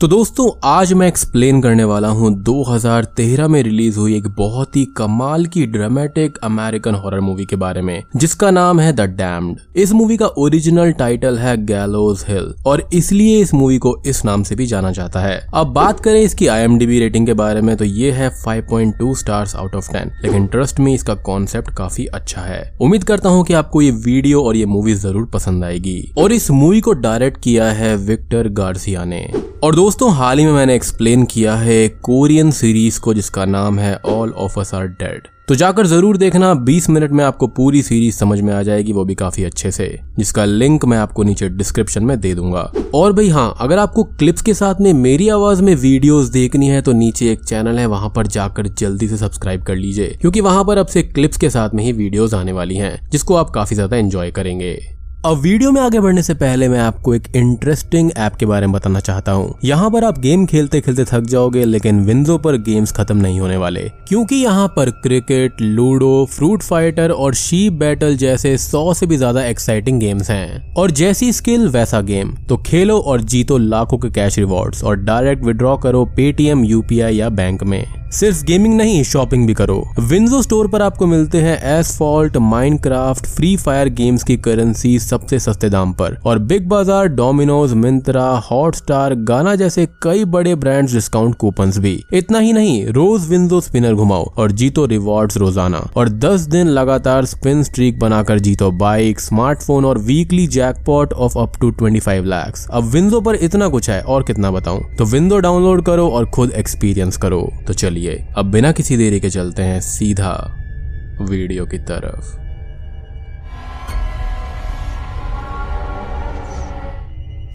तो दोस्तों, आज मैं एक्सप्लेन करने वाला हूँ 2013 में रिलीज़ हुई एक बहुत ही कमाल की ड्रामेटिक अमेरिकन हॉरर मूवी के बारे में, जिसका नाम है द डैम्ड इस मूवी का ओरिजिनल टाइटल है गैलोज हिल और इसलिए इस मूवी को इस नाम से भी जाना जाता है। अब बात करें इसकी आईएमडीबी रेटिंग के बारे में तो ये है 5.2 स्टार्स आउट ऑफ़ 10 लेकिन ट्रस्ट में इसका कॉन्सेप्ट काफ़ी अच्छा है। उम्मीद करता हूँ की आपको ये वीडियो और ये मूवी ज़रूर पसंद आएगी। और इस मूवी को डायरेक्ट किया है विक्टर गार्सिया ने। और दोस्तों, हाल ही में मैंने एक्सप्लेन किया है कोरियन सीरीज़ को, जिसका नाम है All of Us Are Dead तो जाकर ज़रूर देखना 20 मिनट में आपको पूरी सीरीज़ समझ में आ जाएगी, वो भी काफ़ी अच्छे से। जिसका लिंक मैं आपको नीचे डिस्क्रिप्शन में दे दूँगा। और भाई हाँ अगर आपको क्लिप्स के साथ में मेरी आवाज़ में वीडियोस देखनी है तो नीचे एक चैनल है, वहाँ पर जाकर जल्दी से सब्सक्राइब कर लीजिए। क्योंकि वहाँ पर अब से क्लिप्स के साथ में ही वीडियोज़ आने वाली है, जिसको आप काफ़ी ज़्यादा एंजॉय करेंगे। अब वीडियो में आगे बढ़ने से पहले मैं आपको एक इंटरेस्टिंग ऐप के बारे में बताना चाहता हूँ। यहाँ पर आप गेम खेलते खेलते थक जाओगे, लेकिन विंडो पर गेम्स खत्म नहीं होने वाले। क्योंकि यहाँ पर क्रिकेट लूडो फ्रूट फाइटर और शीप बैटल जैसे सौ से भी ज़्यादा एक्साइटिंग गेम्स हैं। और जैसी स्किल वैसा गेम तो खेलो और जीतो लाखों के कैश रिवॉर्ड्स और डायरेक्ट विड्रॉ करो पेटीएम यूपीआई या बैंक में। सिर्फ़ गेमिंग नहीं शॉपिंग भी करो। विंजो स्टोर पर आपको मिलते हैं Asphalt Minecraft Free Fire games की करेंसी सबसे सस्ते दाम पर। और बिग बाज़ार डोमिनोज मिंत्रा हॉटस्टार गाना जैसे कई बड़े ब्रांड्स डिस्काउंट कूपन भी। इतना ही नहीं, रोज विंजो स्पिनर घुमाओ और जीतो रिवॉर्ड्स रोज़ाना। और 10 दिन लगातार स्पिन स्ट्रीक बनाकर जीतो बाइक स्मार्टफ़ोन और weekly jackpot of up to 25 lakh अब विंजो पर इतना कुछ है, और कितना बताऊँ? तो विंडो डाउनलोड करो और खुद एक्सपीरियंस करो। तो चलिए। चलिए अब बिना किसी देरी के चलते हैं सीधा वीडियो की तरफ़।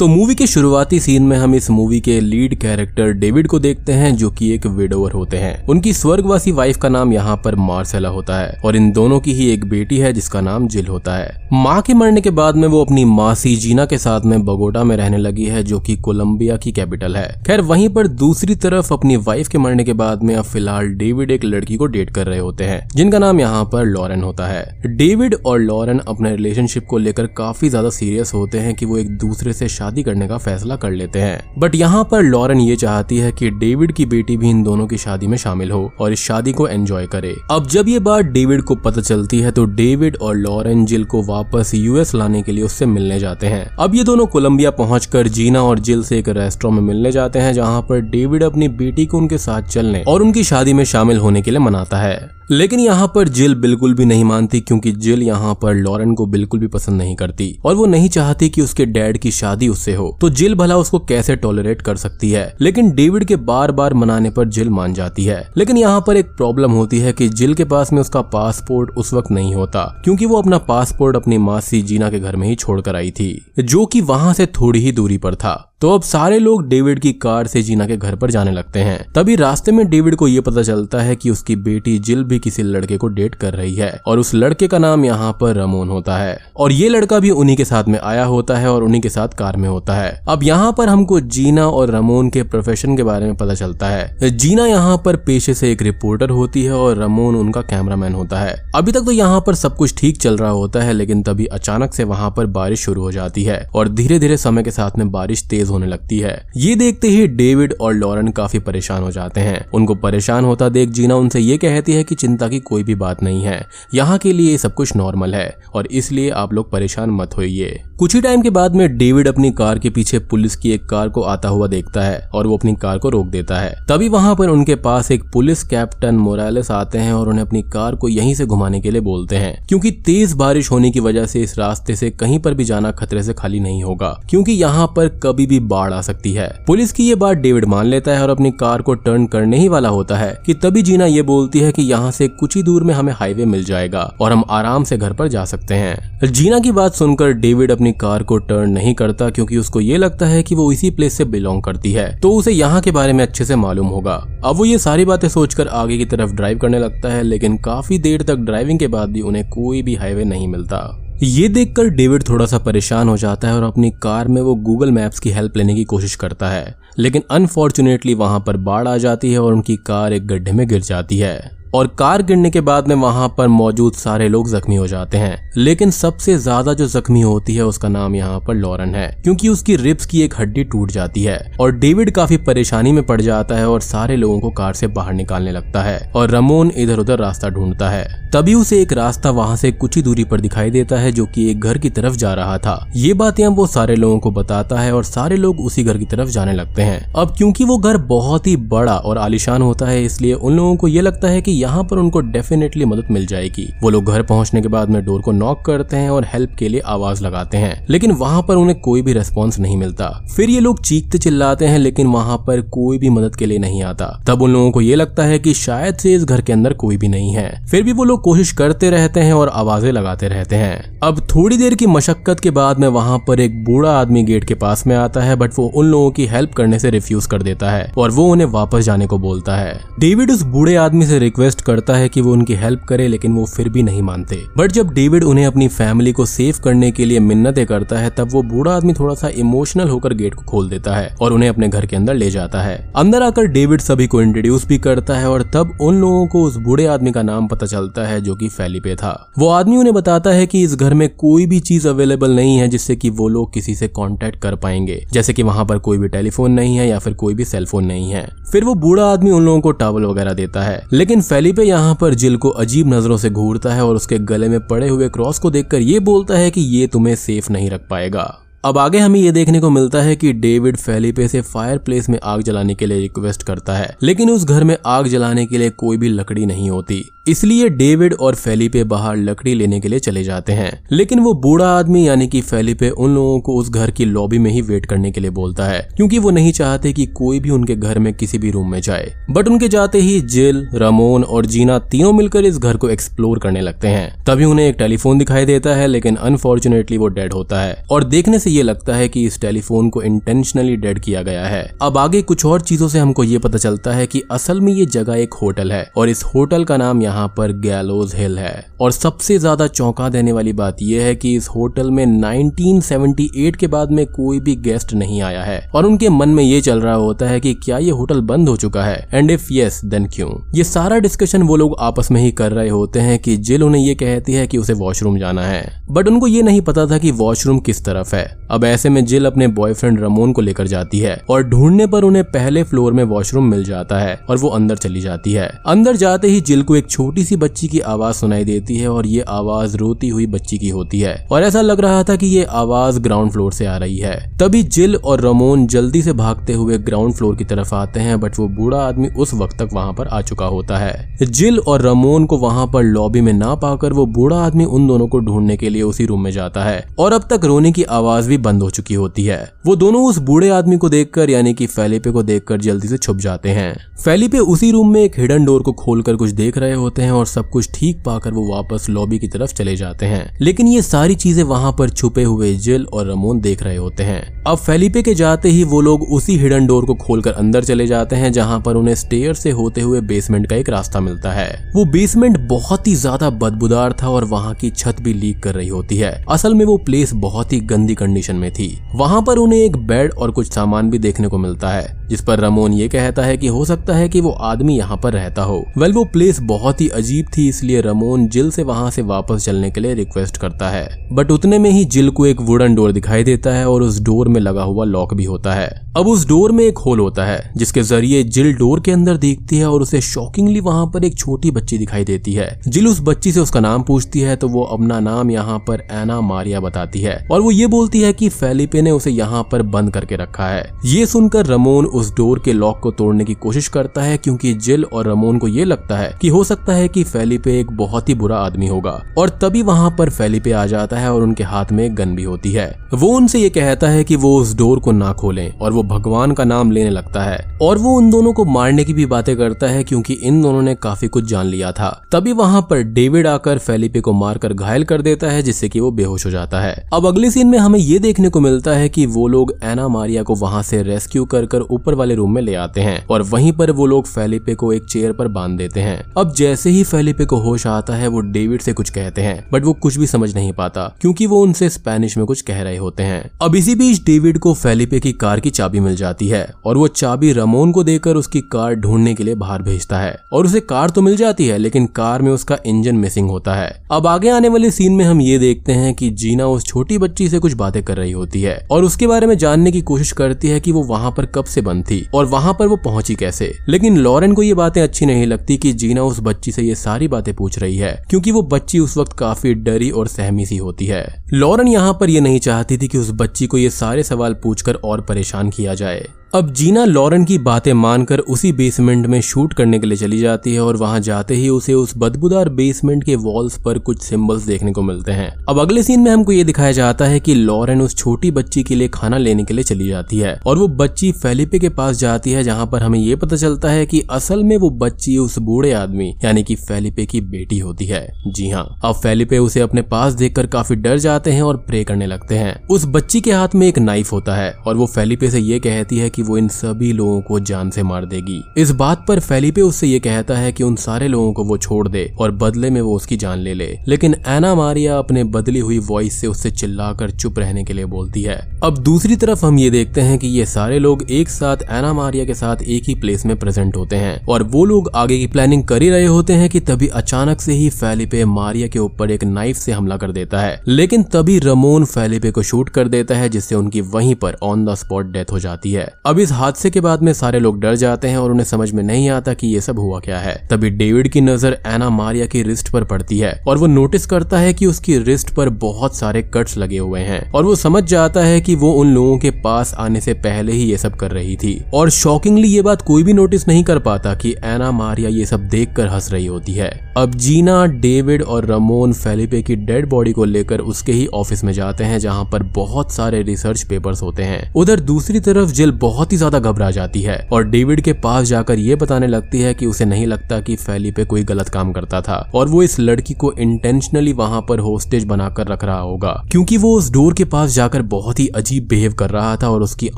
तो मूवी के शुरुआती सीन में हम इस मूवी के लीड कैरेक्टर डेविड को देखते हैं, जो कि एक विडोवर होते हैं। उनकी स्वर्गवासी वाइफ का नाम यहाँ पर मार्सेला होता है, और इन दोनों की ही एक बेटी है, जिसका नाम जिल होता है। माँ के मरने के बाद में वो अपनी मासी जीना के साथ में बगोटा में रहने लगी है, जो की कोलम्बिया की कैपिटल है। खैर, वहीं पर दूसरी तरफ़ अपनी वाइफ के मरने के बाद में अब फ़िलहाल डेविड एक लड़की को डेट कर रहे होते हैं, जिनका नाम यहाँ पर लॉरेन होता है। डेविड और लॉरेन अपने रिलेशनशिप को लेकर काफ़ी ज़्यादा सीरियस होते हैं कि वो एक दूसरे से शादी शादी करने का फैसला कर लेते हैं। बट यहाँ पर लॉरेन ये चाहती है कि डेविड की बेटी भी इन दोनों की शादी में शामिल हो और इस शादी को एंजॉय करे। अब जब ये बात डेविड को पता चलती है तो डेविड और लॉरेन जिल को वापस यूएस लाने के लिए उससे मिलने जाते हैं। अब ये दोनों कोलंबिया पहुंचकर जीना और जिल से एक रेस्टोरेंट में मिलने जाते हैं, जहाँ पर डेविड अपनी बेटी को उनके साथ चलने और उनकी शादी में शामिल होने के लिए मनाता है। लेकिन यहाँ पर जिल बिल्कुल भी नहीं मानती, क्योंकि जिल यहाँ पर लॉरेन को बिल्कुल भी पसंद नहीं करती, और वो नहीं चाहती कि उसके डैड की शादी उससे हो। तो जिल भला उसको कैसे टॉलरेट कर सकती है? लेकिन डेविड के बार बार मनाने पर जिल मान जाती है। लेकिन यहाँ पर एक प्रॉब्लम होती है कि जिल के पास में उसका पासपोर्ट उस वक्त नहीं होता, क्योंकि वो अपना पासपोर्ट अपनी मासी जीना के घर में ही छोड़कर आई थी, जो कि वहाँ से थोड़ी ही दूरी पर था। तो अब सारे लोग डेविड की कार से जीना के घर पर जाने लगते हैं। तभी रास्ते में डेविड को ये पता चलता है कि उसकी बेटी जिल भी किसी लड़के को डेट कर रही है, और उस लड़के का नाम यहाँ पर रमोन होता है। और ये लड़का भी उन्हीं के साथ में आया होता है और उन्हीं के साथ कार में होता है। अब यहाँ पर हमको जीना और रमोन के प्रोफेशन के बारे में पता चलता है। जीना यहाँ पर पेशे से एक रिपोर्टर होती है और रमोन उनका कैमरामैन होता है। अभी तक तो यहाँ पर सब कुछ ठीक चल रहा होता है, लेकिन तभी अचानक से वहाँ पर बारिश शुरू हो जाती है, और धीरे धीरे समय के साथ में बारिश तेज होने लगती है। ये देखते ही डेविड और लॉरेन काफ़ी परेशान हो जाते हैं। उनको परेशान होता देख जीना उनसे ये कहती है कि चिंता की कोई भी बात नहीं है। यहाँ के लिए सब कुछ नॉर्मल है और इसलिए आप लोग परेशान मत होइए। कुछ ही टाइम के बाद में डेविड अपनी कार के पीछे पुलिस की एक कार को आता हुआ देखता है और वो अपनी कार को रोक देता है। तभी वहाँ पर उनके पास एक पुलिस कैप्टन मोरालेस आते हैं और उन्हें अपनी कार को यहीं से घुमाने के लिए बोलते हैं। क्योंकि तेज बारिश होने की वजह से इस रास्ते से कहीं पर भी जाना खतरे से खाली नहीं होगा। क्योंकि यहाँ पर कभी भी बाढ़ आ सकती है। पुलिस की ये बात डेविड मान लेता है और अपनी कार को टर्न करने ही वाला होता है कि तभी जीना ये बोलती है कि यहाँ से कुछ ही दूर में हमें हाईवे मिल जाएगा और हम आराम से घर पर जा सकते हैं। जीना की बात सुनकर डेविड अपनी कार को टर्न नहीं करता क्योंकि उसको ये लगता है कि वो इसी प्लेस से बिलोंग करती है। तो उसे यहाँ के बारे में अच्छे से मालूम होगा। अब वो ये सारी बातें सोचकर आगे की तरफ़ ड्राइव करने लगता है, लेकिन काफ़ी देर तक ड्राइविंग के बाद भी उन्हें कोई भी हाईवे नहीं मिलता। ये देखकर डेविड थोड़ा सा परेशान हो जाता है और अपनी कार में वो गूगल मैप्स की हेल्प लेने की कोशिश करता है। लेकिन अनफॉर्चुनेटली वहाँ पर बाढ़ आ जाती है और उनकी कार एक गड्ढे में गिर जाती है। और कार गिरने के बाद में वहाँ पर मौजूद सारे लोग जख्मी हो जाते हैं। लेकिन सबसे ज़्यादा जो जख्मी होती है, उसका नाम यहाँ पर लॉरन है, क्योंकि उसकी रिप्स की एक हड्डी टूट जाती है और डेविड काफ़ी परेशानी में पड़ जाता है और सारे लोगों को कार से बाहर निकालने लगता है और रमोन इधर उधर रास्ता ढूंढता है। तभी उसे एक रास्ता वहाँ से कुछ ही दूरी पर दिखाई देता है, जो की एक घर की तरफ़ जा रहा था। ये बातें वो सारे लोगों को बताता है और सारे लोग उसी घर की तरफ़ जाने लगते हैं। अब क्योंकि वो घर बहुत ही बड़ा और आलिशान होता है, इसलिए उन लोगों को ये लगता है कि यहाँ पर उनको डेफिनेटली मदद मिल जाएगी। वो लोग घर पहुँचने के बाद में डोर को नॉक करते हैं और हेल्प के लिए आवाज़ लगाते हैं। लेकिन वहाँ पर उन्हें कोई भी रेस्पॉन्स नहीं मिलता। फिर ये लोग चीखते चिल्लाते हैं, लेकिन वहाँ पर कोई भी मदद के लिए नहीं आता। तब उन लोगों को ये लगता है की शायद से इस घर के अंदर कोई भी नहीं है। फिर भी वो लोग कोशिश करते रहते हैं और आवाज़ें लगाते रहते हैं। अब थोड़ी देर की मशक्कत के बाद में वहाँ पर एक बूढ़ा आदमी गेट के पास में आता है बट वो उन लोगों की हेल्प करने से रिफ्यूज कर देता है और वो उन्हें वापस जाने को बोलता है। डेविड उस बूढ़े आदमी से रिक्वेस्ट करता है कि वो उनकी हेल्प करे, लेकिन वो फिर भी नहीं मानते। बट जब डेविड उन्हें अपनी फैमिली को सेव करने के लिए मिन्नतें करता है, तब वो बूढ़ा आदमी थोड़ा सा इमोशनल होकर गेट को खोल देता है और उन्हें अपने घर के अंदर ले जाता है। अंदर आकर डेविड सभी को इंट्रोड्यूस भी करता है और तब उन लोगों को उस बूढ़े आदमी का नाम पता चलता है, जो कि फैलिपे था। वो आदमी उन्हें बताता है की इस घर में कोई भी चीज़ अवेलेबल नहीं है, जिससे की वो लोग किसी से कॉन्टेक्ट कर पाएँगे। जैसे की वहाँ पर कोई भी टेलीफोन नहीं है या फिर कोई भी सेलफोन नहीं है। फिर वो बूढ़ा आदमी उन लोगों को टावल वगैरह देता है। लेकिन फेलिपे यहाँ पर जिल को अजीब नज़रों से घूरता है और उसके गले में पड़े हुए क्रॉस को देखकर ये बोलता है कि ये तुम्हें सेफ़ नहीं रख पाएगा। अब आगे हमें ये देखने को मिलता है कि डेविड फेलिपे से फायर प्लेस में आग जलाने के लिए रिक्वेस्ट करता है, लेकिन उस घर में आग जलाने के लिए कोई भी लकड़ी नहीं होती। इसलिए डेविड और फेलिपे बाहर लकड़ी लेने के लिए चले जाते हैं। लेकिन वो बूढ़ा आदमी, यानी कि फेलिपे, उन लोगों को उस घर की लॉबी में ही वेट करने के लिए बोलता है, क्योंकि वो नहीं चाहते कि कोई भी उनके घर में किसी भी रूम में जाए। बट उनके जाते ही जिल, रमोन और जीना तीनों मिलकर इस घर को एक्सप्लोर करने लगते हैं। तभी उन्हें एक टेलीफोन दिखाई देता है, लेकिन अनफॉर्चुनेटली वो डेड होता है। और देखने से ये लगता है कि इस टेलीफोन को इंटेंशनली डेड किया गया है। अब आगे कुछ और चीज़ों से हमको ये पता चलता है कि असल में ये जगह एक होटल है, और इस होटल का नाम यहाँ पर गैलोज हिल है। और सबसे ज़्यादा चौंका देने वाली बात यह है कि इस होटल में 1978 के बाद में कोई भी गेस्ट नहीं आया है, और उनके मन में ये चल रहा होता है कि क्या ये होटल बंद हो चुका है एंड इफ़ यस देन क्यों? ये सारा डिस्कशन वो लोग आपस में ही कर रहे होते हैं कि जिल उन्हें ये कहती है कि उसे वॉशरूम जाना है। बट उनको ये नहीं पता था कि वॉशरूम किस तरफ़ है। अब ऐसे में जिल अपने बॉयफ्रेंड रमोन को लेकर जाती है और ढूँढने पर उन्हें पहले फ्लोर में वॉशरूम मिल जाता है और वो अंदर चली जाती है। अंदर जाते ही जिल को एक छोटी सी बच्ची की आवाज़ सुनाई देती है और ये आवाज़ रोती हुई बच्ची की होती है और ऐसा लग रहा था कि ये आवाज़ ग्राउंड फ्लोर से आ रही है। तभी जिल और रमोन जल्दी से भागते हुए ग्राउंड फ्लोर की तरफ़ आते हैं बट वो बूढ़ा आदमी उस वक्त तक वहाँ पर आ चुका होता है। जिल और रमोन को वहाँ पर लॉबी में ना पाकर वो बूढ़ा आदमी उन दोनों को ढूँढने के लिए उसी रूम में जाता है और अब तक रोने की आवाज़ भी बंद हो चुकी होती है। वो दोनों उस बूढ़े आदमी को देखकर, यानी कि फेलिपे को देखकर जल्दी से छुप जाते हैं। फेलिपे उसी रूम में एक हिडन डोर को खोलकर कुछ देख रहे होते हैं और सब कुछ ठीक पाकर वो वापस लॉबी की तरफ़ चले जाते हैं। लेकिन ये सारी चीज़ें वहाँ पर छुपे हुए जिल और रमोन देख रहे होते हैं। अब फेलिपे के जाते ही वो लोग उसी हिडन डोर को खोलकर अंदर चले जाते हैं, जहाँ पर उन्हें स्टेयर से होते हुए बेसमेंट का एक रास्ता मिलता है। वो बेसमेंट बहुत ही ज़्यादा बदबूदार था और वहाँ की छत भी लीक कर रही होती है। असल में वो प्लेस बहुत ही गंदी कंडीशन में थी। वहाँ पर उन्हें एक बेड और कुछ सामान भी देखने को मिलता है। जिस पर रमोन ये कहता है कि हो सकता है कि वो आदमी यहाँ पर रहता हो। वेल वो प्लेस बहुत ही अजीब थी, इसलिए रमोन जिल से वहाँ से वापस चलने के लिए रिक्वेस्ट करता है। बट उतने में ही जिल को एक वुडन डोर दिखाई देता है और उस डोर में लगा हुआ लॉक भी होता है। अब उस डोर में एक होल होता है, जिसके ज़रिए जिल डोर के अंदर देखती है और उसे शॉकिंगली वहाँ पर एक छोटी बच्ची दिखाई देती है। जिल उस बच्ची से उसका नाम पूछती है तो वो अपना नाम यहाँ पर एना मारिया बताती है। और वो ये बोलती है कि फेलिपे ने उसे यहाँ पर बंद करके रखा है। ये सुनकर रमोन उस डोर के लॉक को तोड़ने की कोशिश करता है, क्योंकि जिल और रमोन को ये लगता है कि हो सकता है कि फेलिपे एक बहुत ही बुरा आदमी होगा, और तभी वहाँ पर फेलिपे आ जाता है और उनके हाथ में गन भी होती है। वो उनसे ये कहता है कि वो उस डोर को ना खोलें, और वो भगवान का नाम लेने लगता है, और वो उन दोनों को मारने की भी बातें करता है, क्योंकि इन दोनों ने काफ़ी कुछ जान लिया था। तभी वहाँ पर डेविड आकर फेलिपे को मारकर घायल कर देता है, जिससे कि वो बेहोश हो जाता है। अब अगले सीन में हमें ये देखने को मिलता है कि वो लोग एना मारिया को वहाँ से रेस्क्यू कर ऊपर ऊपर वाले रूम में ले आते हैं और वहीं पर वो लोग फेलिपे को एक चेयर पर बाँध देते हैं। अब जैसे ही फेलिपे को होश आता है, वो डेविड से कुछ कहते हैं बट वो कुछ भी समझ नहीं पाता, क्योंकि वो उनसे स्पेनिश में कुछ कह रहे होते हैं। अब इसी बीच डेविड को फेलिपे की कार की चाबी मिल जाती है और वो चाबी रमोन को देकर उसकी कार ढूँढने के लिए बाहर भेजता है और उसे कार तो मिल जाती है, लेकिन कार में उसका इंजन मिसिंग होता है। अब आगे आने वाले सीन में हम ये देखते हैं कि जीना उस छोटी बच्ची से कुछ बातें कर रही होती है और उसके बारे में जानने की कोशिश करती है कि वो वहाँ पर कब से बंद थी, और वहाँ पर वो पहुँची कैसे? लेकिन लॉरेन को ये बातें अच्छी नहीं लगती कि जीना उस बच्ची से ये सारी बातें पूछ रही है, क्योंकि वो बच्ची उस वक्त काफ़ी डरी और सहमी सी होती है। लॉरेन यहाँ पर ये नहीं चाहती थी कि उस बच्ची को ये सारे सवाल पूछकर और परेशान किया जाए। अब जीना लॉरेन की बातें मानकर उसी बेसमेंट में शूट करने के लिए चली जाती है और वहाँ जाते ही उसे उस बदबूदार बेसमेंट के वॉल्स पर कुछ सिंबल्स देखने को मिलते हैं। अब अगले सीन में हमको ये दिखाया जाता है कि लॉरेन उस छोटी बच्ची के लिए खाना लेने के लिए चली जाती है और वो बच्ची फेलिपे के पास जाती है, जहाँ पर हमें ये पता चलता है की असल में वो बच्ची उस बूढ़े आदमी, यानी की फेलिपे की बेटी होती है। जी हाँ अब फेलिपे उसे अपने पास देखकर काफ़ी डर जाते हैं और प्रे करने लगते हैं। उस बच्ची के हाथ में एक नाइफ होता है और वो फेलिपे से ये कहती है कि कि वो इन सभी लोगों को जान से मार देगी। इस बात पर फेलिपे उससे ये कहता है कि उन सारे लोगों को वो छोड़ दे और बदले में वो उसकी जान ले ले। लेकिन एना मारिया अपने बदली हुई वॉइस से उससे चिल्लाकर चुप रहने के लिए बोलती है। अब दूसरी तरफ़ हम ये देखते हैं कि ये सारे लोग एक साथ एना मारिया के साथ एक ही प्लेस में प्रेजेंट होते हैं और वो लोग आगे की प्लानिंग कर ही रहे होते हैं कि तभी अचानक से ही फेलिपे मारिया के ऊपर एक नाइफ से हमला कर देता है। लेकिन तभी रमोन फेलिपे को शूट कर देता है, जिससे उनकी वहीं पर ऑन द स्पॉट डेथ हो जाती है। अब इस हादसे के बाद में सारे लोग डर जाते हैं और उन्हें समझ में नहीं आता कि ये सब हुआ क्या है। तभी डेविड की नज़र एना मारिया की रिस्ट पर पड़ती है और वो नोटिस करता है कि उसकी रिस्ट पर बहुत सारे कट्स लगे हुए हैं और वो समझ जाता है कि वो उन लोगों के पास आने से पहले ही ये सब कर रही थी। और शॉकिंगली ये बात कोई भी नोटिस नहीं कर पाता कि एना मारिया ये सब देख हंस रही होती है। अब जीना, डेविड और रमोन फेलिपे की डेड बॉडी को लेकर उसके ही ऑफ़िस में जाते हैं, जहाँ पर बहुत सारे रिसर्च पेपर्स होते हैं। उधर दूसरी तरफ़ जिल बहुत बहुत ही ज़्यादा घबरा जाती है और डेविड के पास जाकर ये बताने लगती है कि उसे नहीं लगता कि पे कोई गलत काम करता था और वो इस लड़की को इंटेंशनली वहाँ पर होस्टेज बनाकर रख रहा होगा। क्योंकि वो उस डोर के पास जाकर बहुत ही अजीब बिहेव कर रहा था और उसकी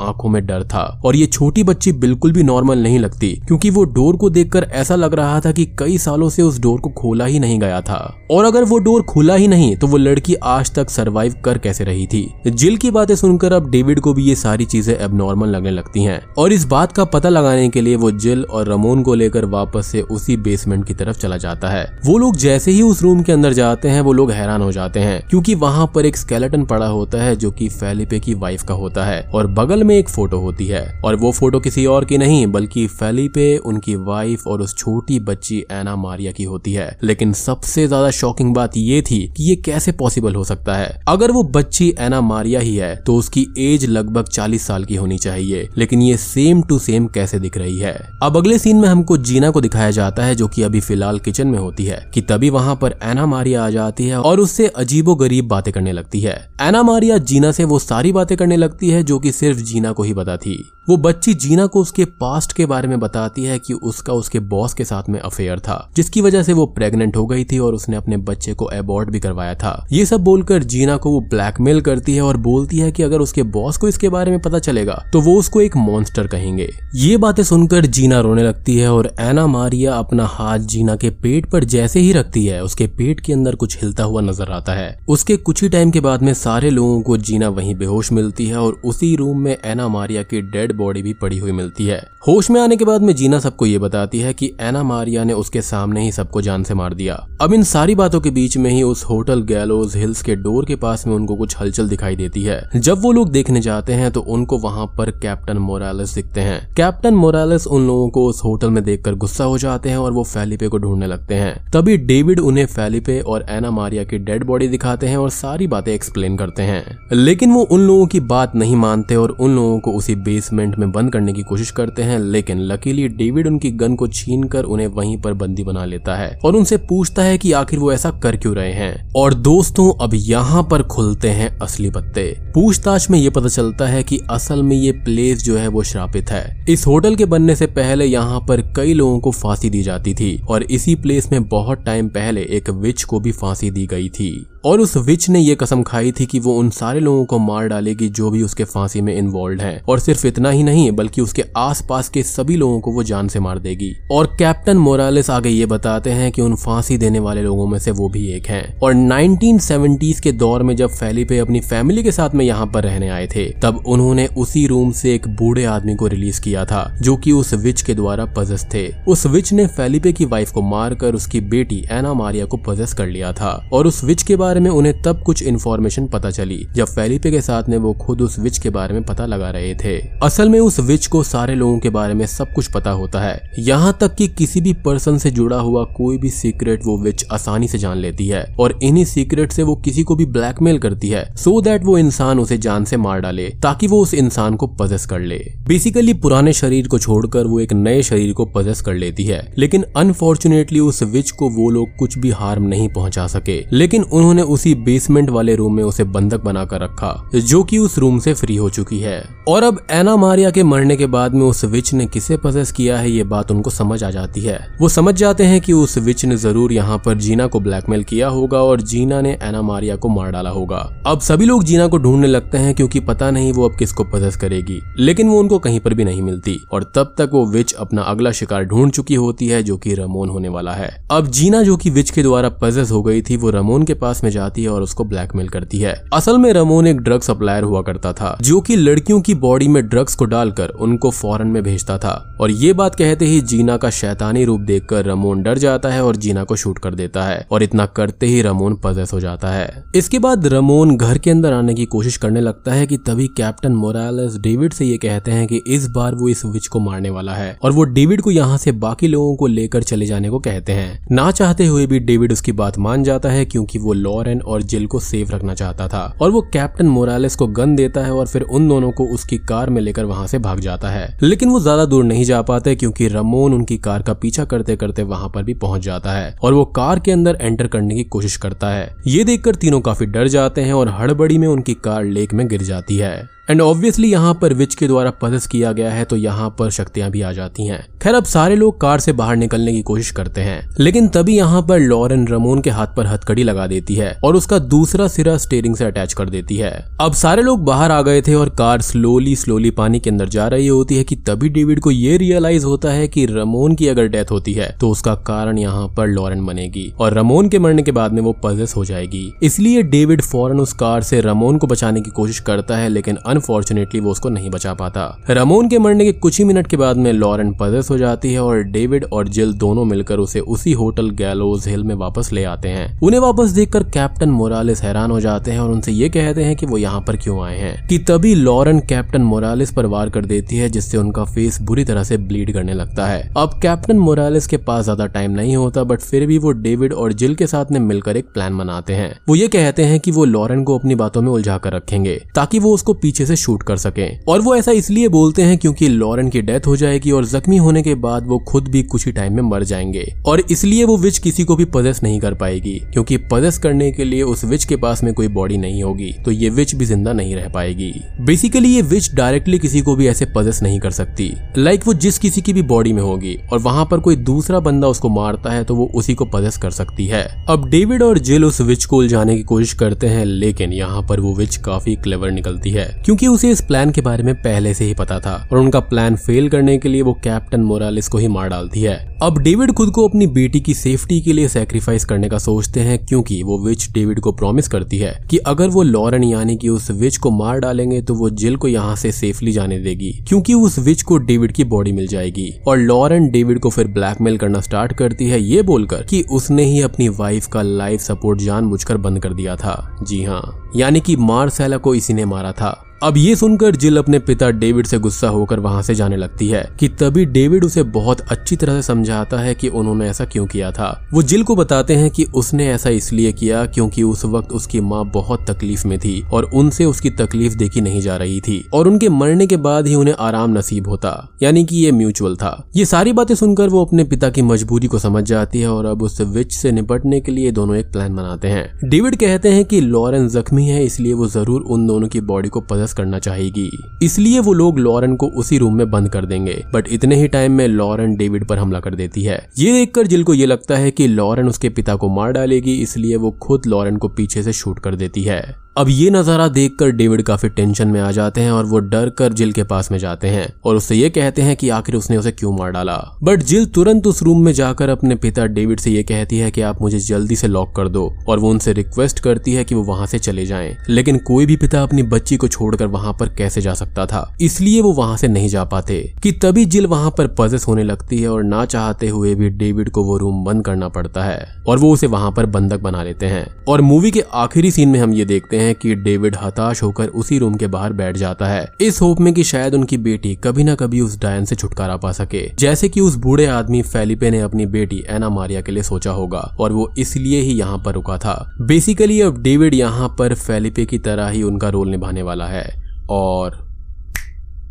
आँखों में डर था। और ये छोटी बच्ची बिल्कुल भी नॉर्मल नहीं लगती, क्योंकि वो डोर को देखकर ऐसा लग रहा था कि कई सालों से उस डोर को खोला ही नहीं गया था। और अगर वो डोर खुला ही नहीं तो वो लड़की आज तक सरवाइव कर कैसे रही थी? जिल की बातें सुनकर अब डेविड को भी ये सारी चीज़ें अब नॉर्मल लगने लगती हैं। और इस बात का पता लगाने के लिए वो जिल और रमोन को लेकर वापस से उसी बेसमेंट की तरफ़ चला जाता है। वो लोग जैसे ही उस रूम के अंदर जाते हैं, वो लोग हैरान हो जाते हैं, क्योंकि वहाँ पर एक स्केलेटन पड़ा होता है जो कि फेलिपे की वाइफ का होता है और बगल में एक फ़ोटो होती है। और वो फ़ोटो किसी और की नहीं, बल्कि फेलिपे उनकी वाइफ और उस छोटी बच्ची एना मारिया की होती है। लेकिन सबसे ज़्यादा शॉकिंग बात ये थी कि ये कैसे पॉसिबल हो सकता है। अगर वो बच्ची एना मारिया ही है तो उसकी एज लगभग चालीस साल की होनी चाहिए। लेकिन ये सेम टू सेम कैसे दिख रही है? अब अगले सीन में हमको जीना को दिखाया जाता है जो कि अभी फ़िलहाल किचन में होती है, कि तभी वहाँ पर एना मारिया आ जाती है और उससे अजीबो गरीब बातें करने लगती है। एना मारिया जीना से वो सारी बातें करने लगती है जो की सिर्फ़ जीना को ही पता थी। वो बच्ची जीना को उसके पास्ट के बारे में बताती है कि उसका उसके बॉस के साथ में अफेयर था, जिसकी वजह से वो प्रेग्नेंट हो गई थी और उसने अपने बच्चे को अबॉर्ट भी करवाया था। ये सब बोलकर जीना को वो ब्लैकमेल करती है और बोलती है कि अगर उसके बॉस को इसके बारे में पता चलेगा तो वो उसको एक मॉन्स्टर कहेंगे। ये बातें सुनकर जीना रोने लगती है और एना मारिया अपना हाथ जीना के पेट पर जैसे ही रखती है, उसके पेट के अंदर कुछ हिलता हुआ नज़र आता है। उसके कुछ ही टाइम के बाद में सारे लोगों को जीना वहीं बेहोश मिलती है और उसी रूम में एना मारिया की डेड बॉडी भी पड़ी हुई मिलती है। होश में आने के बाद में जीना सबको ये बताती है कि एना मारिया ने उसके सामने ही सबको जान से मार दिया। अब इन सारी बातों के बीच में ही उस होटल गैलोज हिल्स के डोर के पास में उनको कुछ हलचल दिखाई देती है। जब वो लोग देखने जाते हैं तो उनको वहाँ पर कैप्टन मोरालिस दिखते हैं। कैप्टन मोरालिस उन लोगों को उस होटल में देखकर गुस्सा हो जाते हैं और वो फैलिपे को ढूँढने लगते हैं। तभी डेविड उन्हें फैलिपे और एना मारिया की डेड बॉडी दिखाते हैं और सारी बातें एक्सप्लेन करते हैं। लेकिन वो उन लोगों की बात नहीं मानते और उन लोगों को उसी बेसमेंट में बंद करने की कोशिश करते हैं, लेकिन लकीली डेविड उनकी गन को छीन कर उन्हें वहीं पर बंदी बना लेता है और उनसे पूछता है कि आखिर वो ऐसा कर क्यों रहे हैं। और दोस्तों, अब यहाँ पर खुलते हैं असली पत्ते। पूछताछ में ये पता चलता है कि असल में ये प्लेस जो है वो श्रापित है। इस होटल के बनने से पहले यहाँ पर कई लोगों को फांसी दी जाती थी और इसी प्लेस में बहुत टाइम पहले एक विच को भी फांसी दी गई थी। और उस विच ने ये कसम खाई थी कि वो उन सारे लोगों को मार डालेगी जो भी उसके फांसी में इन्वॉल्व है। और सिर्फ़ इतना ही नहीं, बल्कि उसके आसपास के सभी लोगों को वो जान से मार देगी। और कैप्टन मोरालिस आगे ये बताते हैं कि उन फांसी देने वाले लोगों में से वो भी एक हैं। और 1970s के दौर में जब फेलिपे अपनी फैमिली के साथ में यहाँ पर रहने आए थे, तब उन्होंने उसी रूम से एक बूढ़े आदमी को रिलीज़ किया था, जो की उस विच के द्वारा पजस थे। उस विच ने फेलिपे की वाइफ को मारकर उसकी बेटी एना मारिया को पजस कर लिया था। और उस विच के बारे में उन्हें तब कुछ इन्फॉर्मेशन पता चली, जब फेलिपे के साथ में वो खुद उस विच के बारे में पता लगा रहे थे। असल में उस विच को सारे लोगों के बारे में सब कुछ पता होता है। यहाँ तक कि किसी भी पर्सन से जुड़ा हुआ कोई भी सीक्रेट वो विच आसानी से जान लेती है, और इन्हीं सीक्रेट से वो किसी को भी ब्लैकमेल करती है सो so दैट वो इंसान उसे जान से मार डाले, ताकि वो उस इंसान को पजेस कर ले। बेसिकली पुराने शरीर को छोड़कर वो एक नए शरीर को पजेस कर लेती है, लेकिन अनफॉर्चुनेटली उस विच को वो लोग कुछ भी हार्म नहीं पहुँचा सके। लेकिन उन्होंने उसी बेसमेंट वाले रूम में उसे बंधक बनाकर रखा, जो कि उस रूम से फ्री हो चुकी है। और अब एना मारिया के मरने के बाद में उस विच ने किसे पजेस किया है, ये बात उनको समझ आ जाती है। वो समझ जाते हैं कि उस विच ने ज़रूर यहाँ पर जीना को ब्लैकमेल किया होगा और जीना ने एना मारिया को मार डाला होगा। अब सभी लोग जीना को ढूँढने लगते हैं क्योंकि पता नहीं वो अब किसको पजेस करेगी, लेकिन वो उनको कहीं पर भी नहीं मिलती। और तब तक वो विच अपना अगला शिकार ढूंढ चुकी होती है, जो की रमोन होने वाला है। अब जीना जो की विच के द्वारा पजेस हो गई थी, वो रमोन के पास में जाती है और उसको ब्लैकमेल करती है। असल में रमोन एक ड्रग सप्लायर हुआ करता था, जो की लड़कियों की बॉडी में ड्रग्स को डालकर उनको फॉरन में भेजता था। और ये बात कहते ही जीना का शैतानी रूप देखकर रमोन डर जाता है और जीना को शूट कर देता है और इतना करते ही रमोन पजेस हो जाता है। इसके बाद रमोन घर के अंदर आने की कोशिश करने लगता है कि तभी कैप्टन मोरालेस डेविड से ये कहते हैं कि इस बार वो इस विच को मारने वाला है और वो डेविड को यहाँ से बाकी लोगों को लेकर चले जाने को कहते हैं। ना चाहते हुए भी डेविड उसकी बात मान जाता है क्योंकि वो लॉरेन और जिल को सेफ़ रखना चाहता था और वो कैप्टन मोरालेस को गन देता है और फिर उन दोनों को उसकी कार में लेकर वहाँ से भाग जाता है। लेकिन वो ज़्यादा दूर नहीं जा पाते क्योंकि रमोन उनकी कार का पीछा करते करते वहाँ पर भी पहुँच जाता है और वो कार के अंदर एंटर करने की कोशिश करता है। ये देखकर तीनों काफ़ी डर जाते हैं और हड़बड़ी में उनकी कार लेक में गिर जाती है। एंड ऑब्वियसली यहाँ पर विच के द्वारा पदस किया गया है तो यहाँ पर शक्तियाँ भी आ जाती हैं। खैर, अब सारे लोग कार से बाहर निकलने की कोशिश करते हैं, लेकिन तभी यहाँ पर लॉरेन रमोन के हाथ पर हथकड़ी लगा देती है और उसका दूसरा सिरा स्टेयरिंग से अटैच कर देती है। अब सारे लोग बाहर आ गए थे और कार स्लोली स्लोली पानी के अंदर जा रही होती है कि तभी डेविड को ये रियलाइज़ होता है कि रमोन की अगर डेथ होती है तो उसका कारण यहाँ पर लॉरेन बनेगी और रमोन के मरने के बाद में वो पजेस हो जाएगी। इसलिए डेविड फ़ौरन उस कार से रमोन को बचाने की कोशिश करता है, लेकिन अनफॉर्चुनेटली वो उसको नहीं बचा पाता। रमोन के मरने के कुछ ही मिनट के बाद में लॉरेन पजेस हो जाती है और डेविड और जिल दोनों मिलकर उसे उसी होटल गैलोज हिल में वापस ले आते हैं। उन्हें वापस देखकर कैप्टन मोरालिस हैरान हो जाते हैं और उनसे ये कहते हैं कि वो यहाँ पर क्यों आए हैं। कि तभी लॉरेन कैप्टन मोरालिस पर वार कर देती है, जिससे उनका फेस बुरी तरह से ब्लीड करने लगता है। अब कैप्टन मोरालिस के पास ज़्यादा टाइम नहीं होता बट फिर भी वो डेविड और जिल के साथ में मिलकर एक प्लान बनाते हैं। वो ये कहते हैं कि वो लॉरेन को अपनी बातों में उलझा कर रखेंगे, ताकि वो उसको पीछे से शूट कर सके। और वो ऐसा इसलिए बोलते हैं क्योंकि लॉरेन की डेथ हो जाएगी और जख्मी होने के बाद वो खुद भी कुछ ही टाइम में मर जाएँगे। और इसलिए वो विच किसी को भी पजेस नहीं कर पाएगी, क्योंकि पजेस करने के लिए उस विच के पास में कोई बॉडी नहीं होगी तो ये विच भी ज़िंदा नहीं रह पाएगी। बेसिकली ये विच डायरेक्टली किसी को भी ऐसे पजेस नहीं कर सकती। लाइक वो जिस किसी की भी बॉडी में होगी, और वहाँ पर कोई दूसरा बंदा उसको मारता है तो वो उसी को पजेस कर सकती है। अब डेविड और जिल उस विच को उलझाने की कोशिश करते हैं, लेकिन यहाँ पर वो विच काफ़ी क्लेवर निकलती है क्योंकि उसे इस प्लान के बारे में पहले से ही पता था और उनका प्लान फेल करने के लिए वो कैप्टन मोरालिस को ही मार डालती है। अब डेविड खुद को अपनी बेटी की सेफ्टी के लिए सेक्रीफाइस करने का सोचते हैं क्योंकि वो विच डेविड को प्रॉमिस करती है कि अगर वो लॉरेन यानी कि उस विच को मार डालेंगे तो वो जिल को यहाँ से सेफली जाने देगी, क्योंकि उस विच को डेविड की बॉडी मिल जाएगी। और लॉरेन डेविड को फिर ब्लैकमेल करना स्टार्ट करती है ये बोलकर कि उसने ही अपनी वाइफ का लाइफ सपोर्ट जानबूझकर बंद कर दिया था। जी हाँ यानी कि मार्सेला को इसी ने मारा था। अब ये सुनकर जिल अपने पिता डेविड से गुस्सा होकर वहाँ से जाने लगती है कि तभी डेविड उसे बहुत अच्छी तरह से समझाता है कि उन्होंने ऐसा क्यों किया था। वो जिल को बताते हैं कि उसने ऐसा इसलिए किया क्योंकि उस वक्त उसकी माँ बहुत तकलीफ़ में थी और उनसे उसकी तकलीफ़ देखी नहीं जा रही थी और उनके मरने के बाद ही उन्हें आराम नसीब होता, यानी कि ये म्यूचुअल था। ये सारी बातें सुनकर वो अपने पिता की मजबूरी को समझ जाती है और अब उस विच से निपटने के लिए दोनों एक प्लान बनाते हैं। डेविड कहते हैं कि लॉरेंस जख्मी है, इसलिए वो ज़रूर उन दोनों की बॉडी को पजस वापस करना चाहेगी। इसलिए वो लोग लॉरेन को उसी रूम में बंद कर देंगे। बट इतने ही टाइम में लॉरेन डेविड पर हमला कर देती है। ये देखकर जिल को ये लगता है कि लॉरेन उसके पिता को मार डालेगी, इसलिए वो खुद लॉरेन को पीछे से शूट कर देती है। अब ये नज़ारा देखकर डेविड काफ़ी टेंशन में आ जाते हैं और वो डर कर जिल के पास में जाते हैं और उससे ये कहते हैं कि आखिर उसने उसे क्यों मार डाला। बट जिल तुरंत उस रूम में जाकर अपने पिता डेविड से ये कहती है कि आप मुझे जल्दी से लॉक कर दो और वो उनसे रिक्वेस्ट करती है कि वो वहाँ से चले जाए। लेकिन कोई भी पिता अपनी बच्ची को छोड़कर वहाँ पर कैसे जा सकता था? इसलिए वो वहाँ से नहीं जा पाते। कि तभी जिल वहाँ पर पजेस होने लगती है और ना चाहते हुए भी डेविड को वो रूम बंद करना पड़ता है और वो उसे वहाँ पर बंधक बना लेते हैं। और मूवी के आखिरी सीन में हम ये देखते हैं कि डेविड हताश होकर उसी रूम के बाहर बैठ जाता है। इस होप में कि शायद उनकी बेटी कभी ना कभी उस डायन से छुटकारा पा सके। जैसे कि उस बूढ़े आदमी फेलिपे ने अपनी बेटी एना मारिया के लिए सोचा होगा, और वो इसलिए ही यहाँ पर रुका था। बेसिकली अब डेविड यहाँ पर फेलिपे की तरह ही उनका रोल निभाने वाला है, और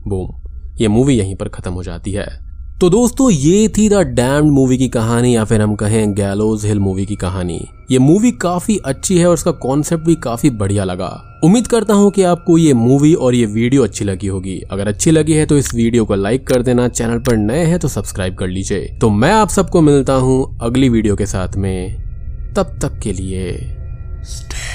बूम, ये मूवी यहीं पर खत्म हो जाती है। तो दोस्तों, ये थी द डैम्ड मूवी की कहानी या फिर हम कहें गैलोज हिल मूवी की कहानी। ये मूवी काफ़ी अच्छी है और उसका कॉन्सेप्ट भी काफ़ी बढ़िया लगा। उम्मीद करता हूँ कि आपको ये मूवी और ये वीडियो अच्छी लगी होगी। अगर अच्छी लगी है तो इस वीडियो को लाइक कर देना, चैनल पर नए हैं तो सब्सक्राइब कर लीजिए। तो मैं आप सबको मिलता हूँ अगली वीडियो के साथ में। तब तक के लिए स्टे